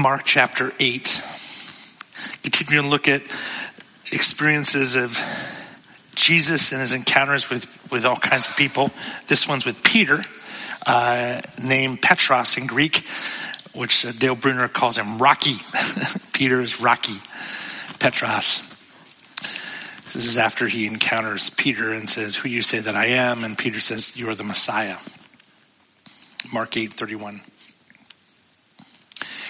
Mark chapter 8. Continuing to look at experiences of Jesus and his encounters with, with all kinds of people. This one's with Peter, uh, named Petros in Greek, which uh, Dale Bruner calls him Rocky. Peter is Rocky. Petros. This is after he encounters Peter and says, Who you say that I am? And Peter says, You are the Messiah. Mark 8 31.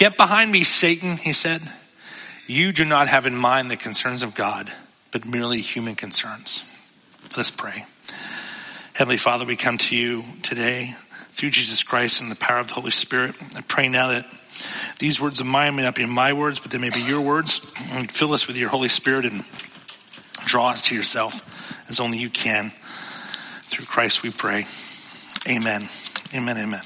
Get behind me, Satan, he said. You do not have in mind the concerns of God, but merely human concerns. Let us pray. Heavenly Father, we come to you today through Jesus Christ and the power of the Holy Spirit. I pray now that these words of mine may not be my words, but they may be your words. And fill us with your Holy Spirit and draw us to yourself as only you can. Through Christ we pray. Amen. Amen. Amen.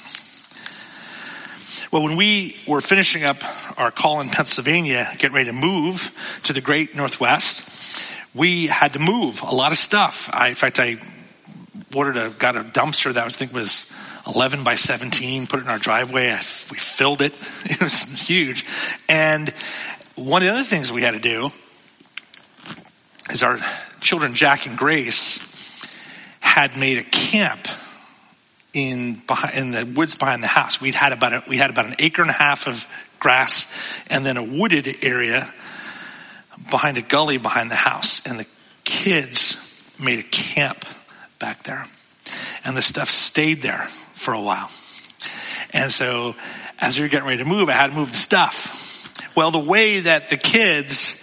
Well, when we were finishing up our call in Pennsylvania, getting ready to move to the great Northwest, we had to move a lot of stuff. I, in fact, I ordered a, got a dumpster that I was, think was 11 by 17, put it in our driveway. I, we filled it. It was huge. And one of the other things we had to do is our children, Jack and Grace, had made a camp in behind, in the woods behind the house. We'd had about a, we had about an acre and a half of grass and then a wooded area behind a gully behind the house. And the kids made a camp back there. And the stuff stayed there for a while. And so as we were getting ready to move, I had to move the stuff. Well, the way that the kids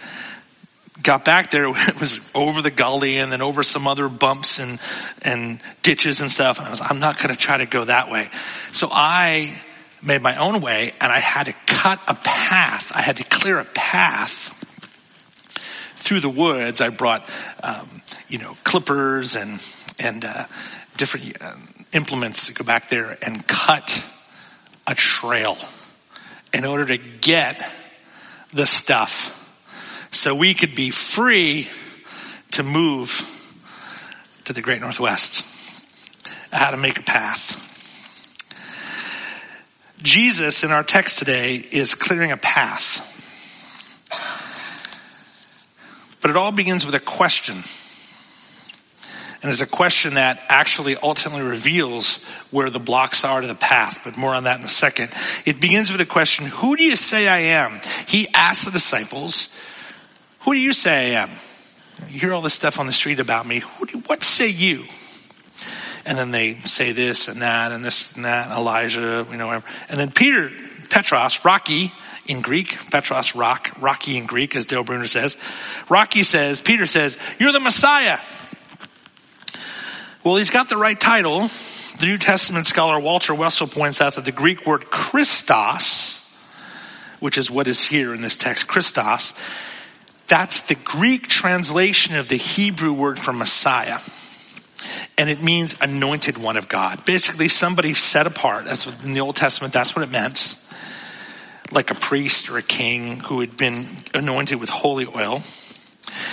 got back there, it was over the gully and then over some other bumps and, and ditches and stuff. And I was, I'm not going to try to go that way. So I made my own way and I had to cut a path. I had to clear a path through the woods. I brought, um, you know, clippers and, and, uh, different uh, implements to go back there and cut a trail in order to get the stuff so we could be free to move to the great Northwest, how to make a path. Jesus in our text today is clearing a path. But it all begins with a question. And it's a question that actually ultimately reveals where the blocks are to the path, but more on that in a second. It begins with a question, who do you say I am? He asked the disciples, who do you say I am? You hear all this stuff on the street about me. Do, what say you? And then they say this and that and this and that, Elijah, you know, whatever. And then Peter, Petros, Rocky in Greek, Petros, rock, Rocky in Greek, as Dale Bruner says. Rocky says, Peter says, you're the Messiah. Well, he's got the right title. The New Testament scholar Walter Wessel points out that the Greek word Christos, which is what is here in this text, Christos, that's the Greek translation of the Hebrew word for Messiah. And it means anointed one of God. Basically, somebody set apart. That's what in the Old Testament, that's what it meant. Like a priest or a king who had been anointed with holy oil.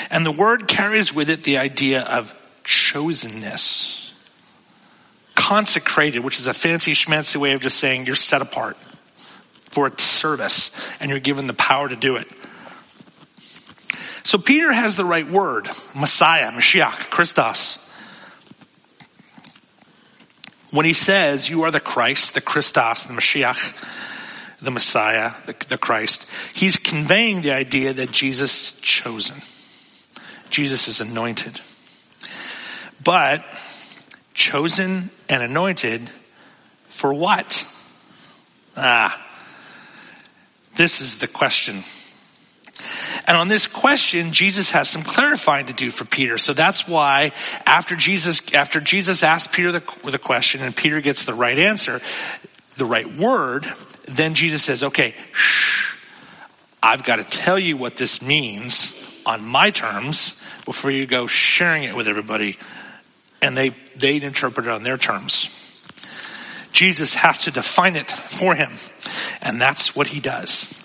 And the word carries with it the idea of chosenness. Consecrated, which is a fancy schmancy way of just saying you're set apart for a service and you're given the power to do it. So Peter has the right word, Messiah, Mashiach, Christos. When he says, you are the Christ, the Christos, the Mashiach, the Messiah, the, the Christ, he's conveying the idea that Jesus is chosen. Jesus is anointed. But chosen and anointed for what? Ah, this is the question and on this question, Jesus has some clarifying to do for Peter. So that's why after Jesus, after Jesus asked Peter the, the question and Peter gets the right answer, the right word, then Jesus says, okay, shh, I've got to tell you what this means on my terms before you go sharing it with everybody. And they, they interpret it on their terms. Jesus has to define it for him. And that's what he does.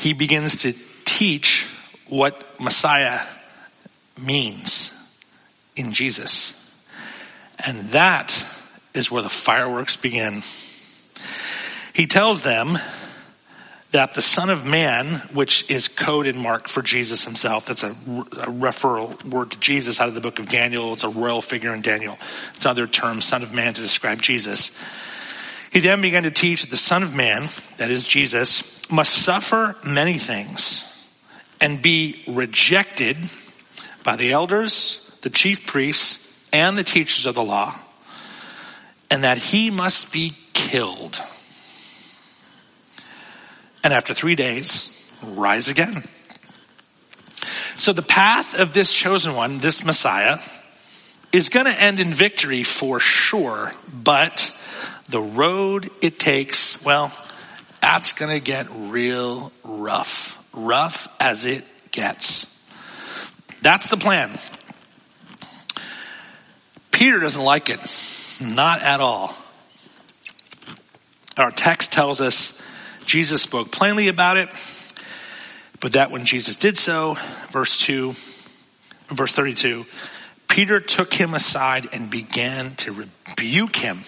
He begins to teach what Messiah means in Jesus. And that is where the fireworks begin. He tells them that the Son of Man, which is code in Mark for Jesus himself, that's a, a referral word to Jesus out of the book of Daniel. It's a royal figure in Daniel. It's another term, Son of Man, to describe Jesus. He then began to teach that the Son of Man, that is Jesus, must suffer many things and be rejected by the elders, the chief priests, and the teachers of the law, and that he must be killed and after three days, rise again. So the path of this chosen one, this Messiah, is going to end in victory for sure, but the road it takes, well, that's going to get real rough. Rough as it gets. That's the plan. Peter doesn't like it. Not at all. Our text tells us Jesus spoke plainly about it, but that when Jesus did so, verse 2, verse 32, Peter took him aside and began to rebuke him.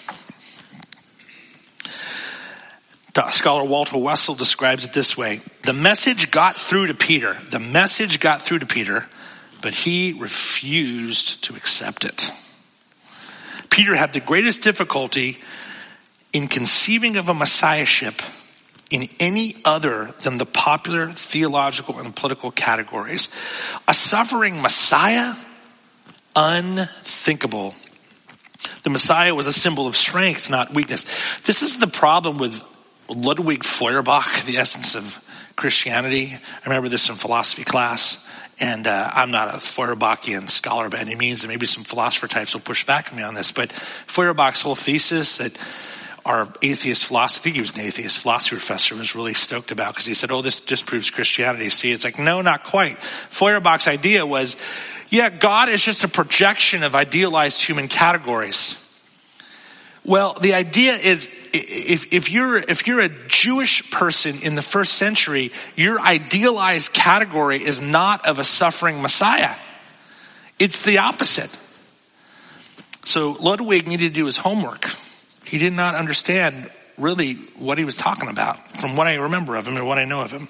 Scholar Walter Wessel describes it this way. The message got through to Peter. The message got through to Peter, but he refused to accept it. Peter had the greatest difficulty in conceiving of a messiahship in any other than the popular theological and political categories. A suffering Messiah? Unthinkable. The Messiah was a symbol of strength, not weakness. This is the problem with Ludwig Feuerbach, the essence of Christianity. I remember this in philosophy class. And uh, I'm not a Feuerbachian scholar by any means, and maybe some philosopher types will push back on me on this. But Feuerbach's whole thesis that our atheist philosophy, he was an atheist philosophy professor, was really stoked about because he said, oh, this disproves Christianity. See, it's like, no, not quite. Feuerbach's idea was, yeah, God is just a projection of idealized human categories. Well, the idea is if, if you're, if you're a Jewish person in the first century, your idealized category is not of a suffering Messiah. It's the opposite. So Ludwig needed to do his homework. He did not understand really what he was talking about from what I remember of him and what I know of him.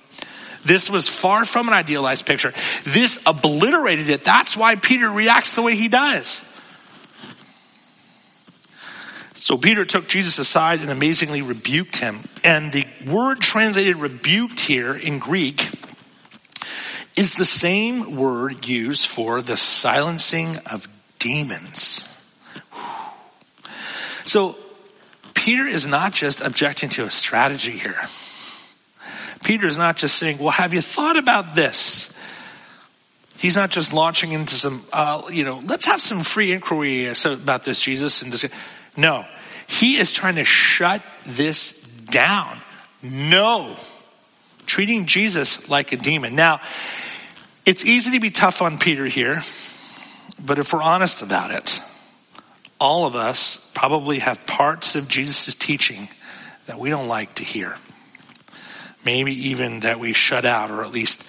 This was far from an idealized picture. This obliterated it. That's why Peter reacts the way he does. So Peter took Jesus aside and amazingly rebuked him. And the word translated rebuked here in Greek is the same word used for the silencing of demons. So Peter is not just objecting to a strategy here. Peter is not just saying, well, have you thought about this? He's not just launching into some, uh, you know, let's have some free inquiry about this, Jesus. And this. No, he is trying to shut this down. No, treating Jesus like a demon. Now, it's easy to be tough on Peter here, but if we're honest about it, all of us probably have parts of Jesus' teaching that we don't like to hear. Maybe even that we shut out or at least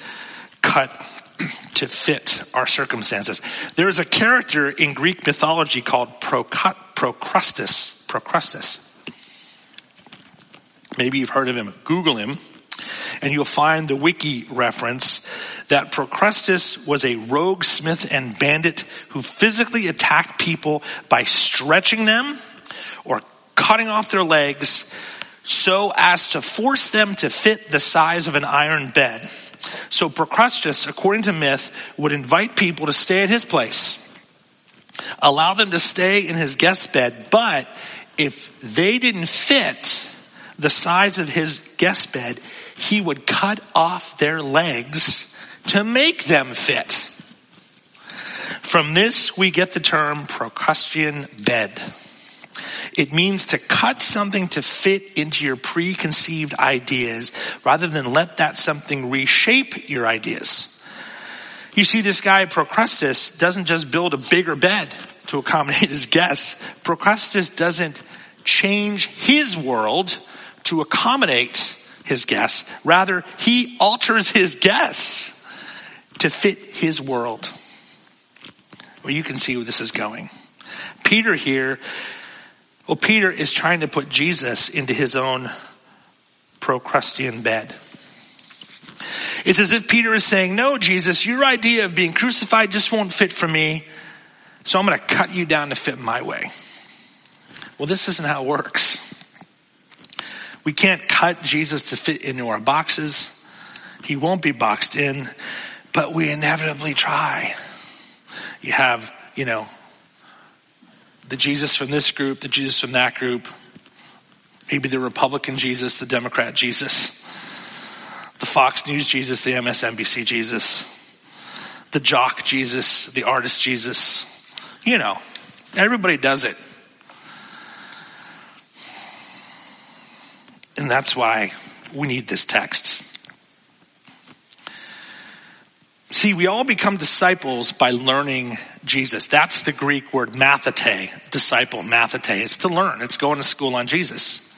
cut to fit our circumstances. There is a character in Greek mythology called Procrustes. Procrustes. Maybe you've heard of him. Google him and you'll find the wiki reference that Procrustes was a rogue smith and bandit who physically attacked people by stretching them or cutting off their legs so as to force them to fit the size of an iron bed. So Procrustes, according to myth, would invite people to stay at his place, allow them to stay in his guest bed, but if they didn't fit the size of his guest bed, he would cut off their legs to make them fit. From this, we get the term Procrustean bed. It means to cut something to fit into your preconceived ideas rather than let that something reshape your ideas. You see, this guy Procrustes doesn't just build a bigger bed to accommodate his guests. Procrustes doesn't change his world to accommodate his guests. Rather, he alters his guests to fit his world. Well, you can see where this is going. Peter here, well, Peter is trying to put Jesus into his own Procrustean bed. It's as if Peter is saying, no, Jesus, your idea of being crucified just won't fit for me. So I'm going to cut you down to fit my way. Well, this isn't how it works. We can't cut Jesus to fit into our boxes. He won't be boxed in, but we inevitably try. You have, you know, the Jesus from this group, the Jesus from that group, maybe the Republican Jesus, the Democrat Jesus, the Fox News Jesus, the MSNBC Jesus, the jock Jesus, the artist Jesus. You know, everybody does it. And that's why we need this text. See, we all become disciples by learning Jesus. That's the Greek word mathete, disciple, mathete. It's to learn. It's going to school on Jesus.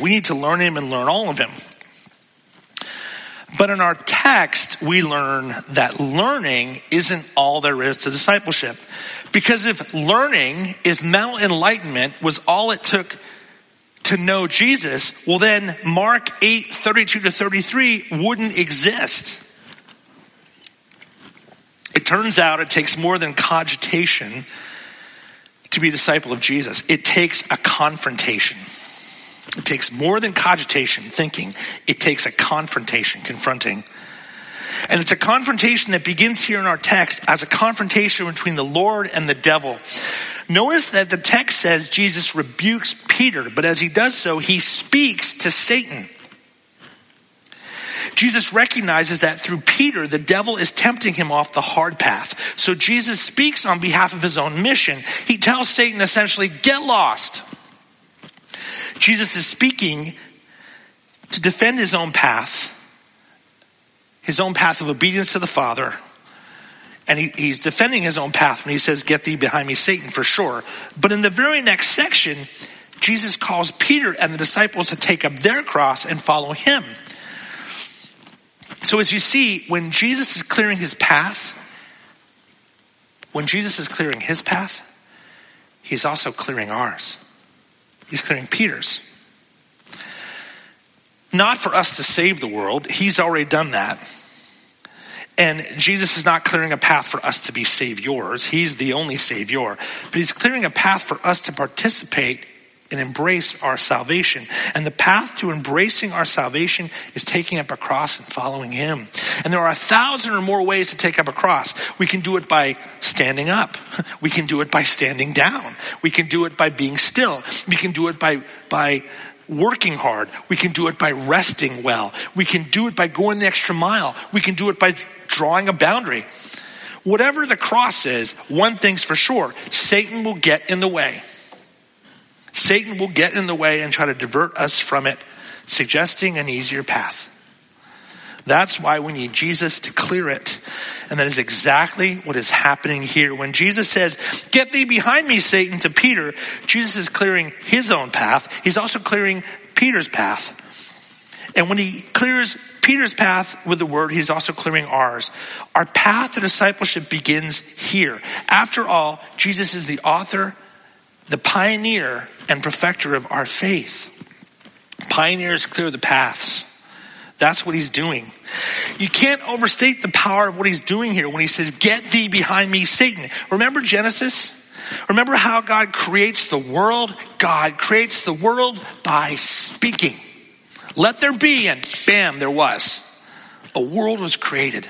We need to learn him and learn all of him. But in our text, we learn that learning isn't all there is to discipleship. Because if learning, if mental enlightenment was all it took to know Jesus, well then Mark 8, 32 to 33 wouldn't exist. It turns out it takes more than cogitation to be a disciple of Jesus. It takes a confrontation. It takes more than cogitation, thinking. It takes a confrontation, confronting. And it's a confrontation that begins here in our text as a confrontation between the Lord and the devil. Notice that the text says Jesus rebukes Peter, but as he does so, he speaks to Satan. Jesus recognizes that through Peter, the devil is tempting him off the hard path. So Jesus speaks on behalf of his own mission. He tells Satan essentially, get lost. Jesus is speaking to defend his own path, his own path of obedience to the Father, and he, he's defending his own path when he says, Get thee behind me, Satan, for sure. But in the very next section, Jesus calls Peter and the disciples to take up their cross and follow him. So as you see, when Jesus is clearing his path, when Jesus is clearing his path, he's also clearing ours. He's clearing Peter's. Not for us to save the world. He's already done that. And Jesus is not clearing a path for us to be saviors. He's the only savior. But he's clearing a path for us to participate and embrace our salvation. And the path to embracing our salvation is taking up a cross and following Him. And there are a thousand or more ways to take up a cross. We can do it by standing up. We can do it by standing down. We can do it by being still. We can do it by, by working hard. We can do it by resting well. We can do it by going the extra mile. We can do it by drawing a boundary. Whatever the cross is, one thing's for sure Satan will get in the way. Satan will get in the way and try to divert us from it, suggesting an easier path. That's why we need Jesus to clear it. And that is exactly what is happening here. When Jesus says, Get thee behind me, Satan, to Peter, Jesus is clearing his own path. He's also clearing Peter's path. And when he clears Peter's path with the word, he's also clearing ours. Our path to discipleship begins here. After all, Jesus is the author, the pioneer, and perfecter of our faith. Pioneers clear the paths. That's what he's doing. You can't overstate the power of what he's doing here when he says, Get thee behind me, Satan. Remember Genesis? Remember how God creates the world? God creates the world by speaking. Let there be, and bam, there was. A world was created.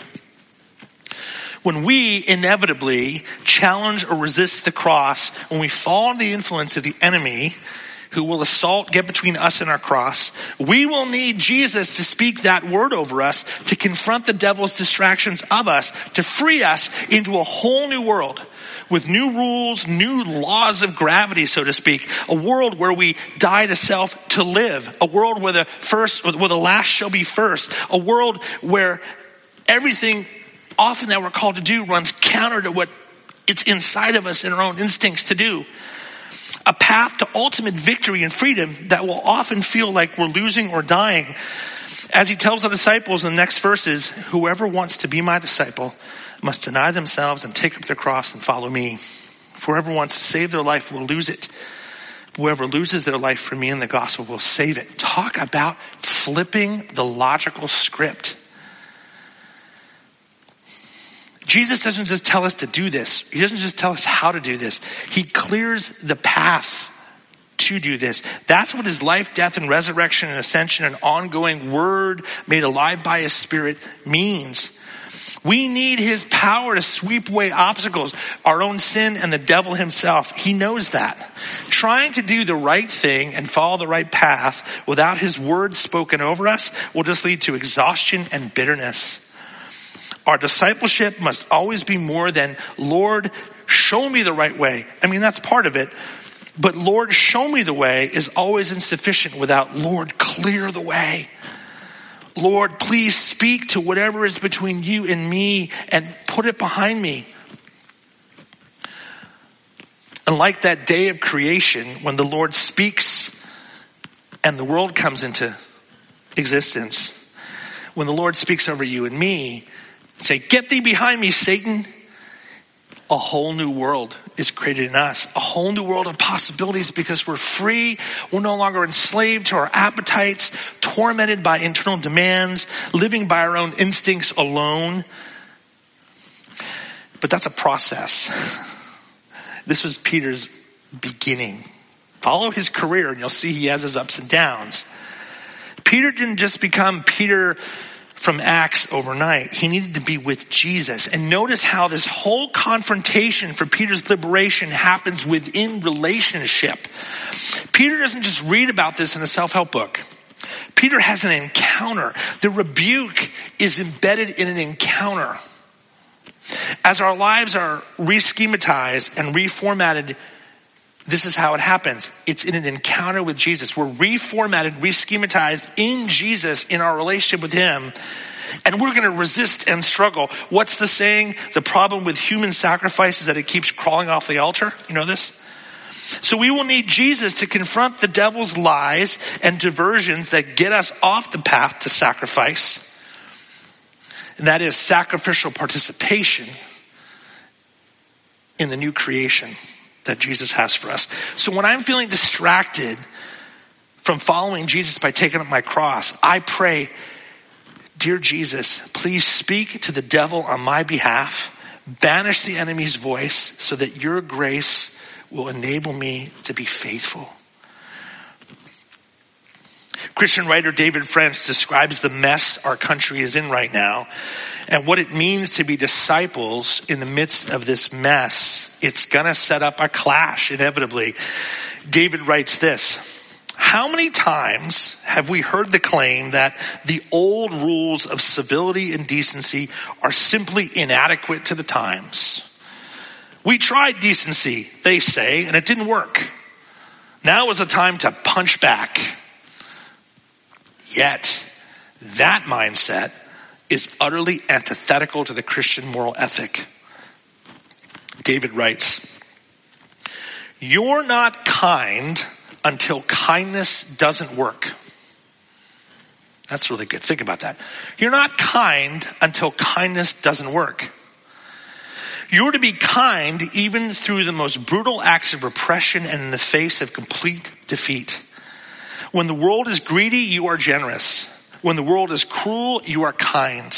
When we inevitably challenge or resist the cross, when we fall under the influence of the enemy, who will assault, get between us and our cross. We will need Jesus to speak that word over us, to confront the devil's distractions of us, to free us into a whole new world with new rules, new laws of gravity, so to speak. A world where we die to self to live. A world where the first, where the last shall be first. A world where everything often that we're called to do runs counter to what it's inside of us and our own instincts to do. A path to ultimate victory and freedom that will often feel like we're losing or dying. As he tells the disciples in the next verses, whoever wants to be my disciple must deny themselves and take up their cross and follow me. Whoever wants to save their life will lose it. Whoever loses their life for me and the gospel will save it. Talk about flipping the logical script. Jesus doesn't just tell us to do this. He doesn't just tell us how to do this. He clears the path to do this. That's what his life, death, and resurrection and ascension and ongoing word made alive by his spirit means. We need his power to sweep away obstacles, our own sin and the devil himself. He knows that. Trying to do the right thing and follow the right path without his word spoken over us will just lead to exhaustion and bitterness. Our discipleship must always be more than, Lord, show me the right way. I mean, that's part of it. But Lord, show me the way is always insufficient without Lord, clear the way. Lord, please speak to whatever is between you and me and put it behind me. And like that day of creation, when the Lord speaks and the world comes into existence, when the Lord speaks over you and me, say, Get thee behind me, Satan. A whole new world is created in us. A whole new world of possibilities because we're free. We're no longer enslaved to our appetites, tormented by internal demands, living by our own instincts alone. But that's a process. This was Peter's beginning. Follow his career and you'll see he has his ups and downs. Peter didn't just become Peter from Acts overnight. He needed to be with Jesus. And notice how this whole confrontation for Peter's liberation happens within relationship. Peter doesn't just read about this in a self-help book. Peter has an encounter. The rebuke is embedded in an encounter. As our lives are reschematized and reformatted this is how it happens. It's in an encounter with Jesus. We're reformatted, reschematized in Jesus in our relationship with Him. And we're going to resist and struggle. What's the saying? The problem with human sacrifice is that it keeps crawling off the altar. You know this? So we will need Jesus to confront the devil's lies and diversions that get us off the path to sacrifice. And that is sacrificial participation in the new creation that Jesus has for us. So when I'm feeling distracted from following Jesus by taking up my cross, I pray, Dear Jesus, please speak to the devil on my behalf, banish the enemy's voice so that your grace will enable me to be faithful. Christian writer David French describes the mess our country is in right now and what it means to be disciples in the midst of this mess. It's gonna set up a clash inevitably. David writes this. How many times have we heard the claim that the old rules of civility and decency are simply inadequate to the times? We tried decency, they say, and it didn't work. Now is the time to punch back. Yet, that mindset is utterly antithetical to the Christian moral ethic. David writes, You're not kind until kindness doesn't work. That's really good. Think about that. You're not kind until kindness doesn't work. You're to be kind even through the most brutal acts of repression and in the face of complete defeat. When the world is greedy, you are generous. When the world is cruel, you are kind.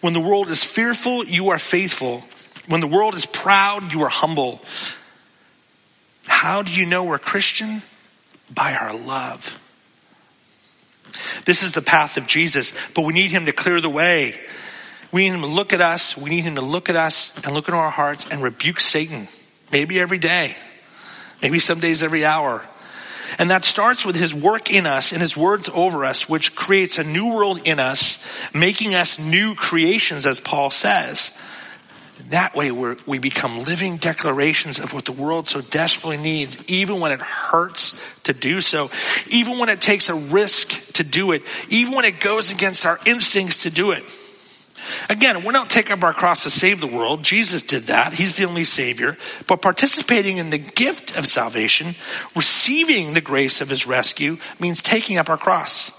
When the world is fearful, you are faithful. When the world is proud, you are humble. How do you know we're Christian? By our love. This is the path of Jesus, but we need him to clear the way. We need him to look at us. We need him to look at us and look into our hearts and rebuke Satan. Maybe every day. Maybe some days every hour. And that starts with his work in us and his words over us, which creates a new world in us, making us new creations, as Paul says. That way we we become living declarations of what the world so desperately needs, even when it hurts to do so, even when it takes a risk to do it, even when it goes against our instincts to do it. Again, we're not taking up our cross to save the world. Jesus did that. He's the only savior. But participating in the gift of salvation, receiving the grace of his rescue, means taking up our cross.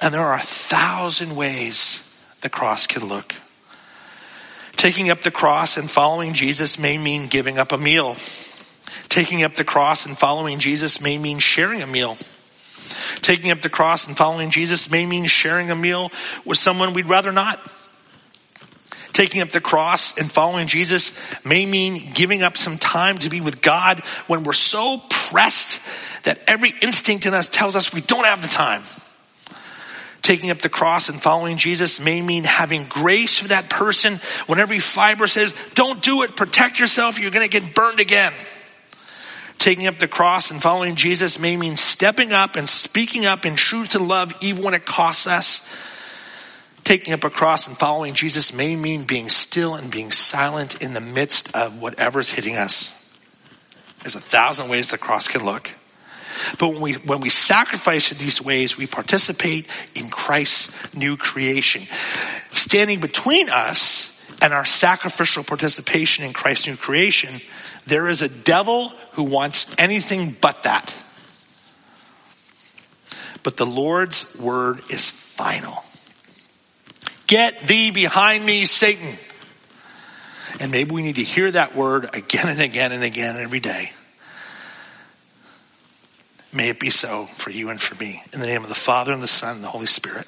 And there are a thousand ways the cross can look. Taking up the cross and following Jesus may mean giving up a meal. Taking up the cross and following Jesus may mean sharing a meal. Taking up the cross and following Jesus may mean sharing a meal with someone we'd rather not. Taking up the cross and following Jesus may mean giving up some time to be with God when we're so pressed that every instinct in us tells us we don't have the time. Taking up the cross and following Jesus may mean having grace for that person when every fiber says, don't do it, protect yourself, you're going to get burned again. Taking up the cross and following Jesus may mean stepping up and speaking up in truth and love even when it costs us taking up a cross and following Jesus may mean being still and being silent in the midst of whatever's hitting us. There's a thousand ways the cross can look. But when we, when we sacrifice in these ways, we participate in Christ's new creation. Standing between us and our sacrificial participation in Christ's new creation, there is a devil who wants anything but that. But the Lord's word is final. Get thee behind me, Satan. And maybe we need to hear that word again and again and again every day. May it be so for you and for me. In the name of the Father and the Son and the Holy Spirit.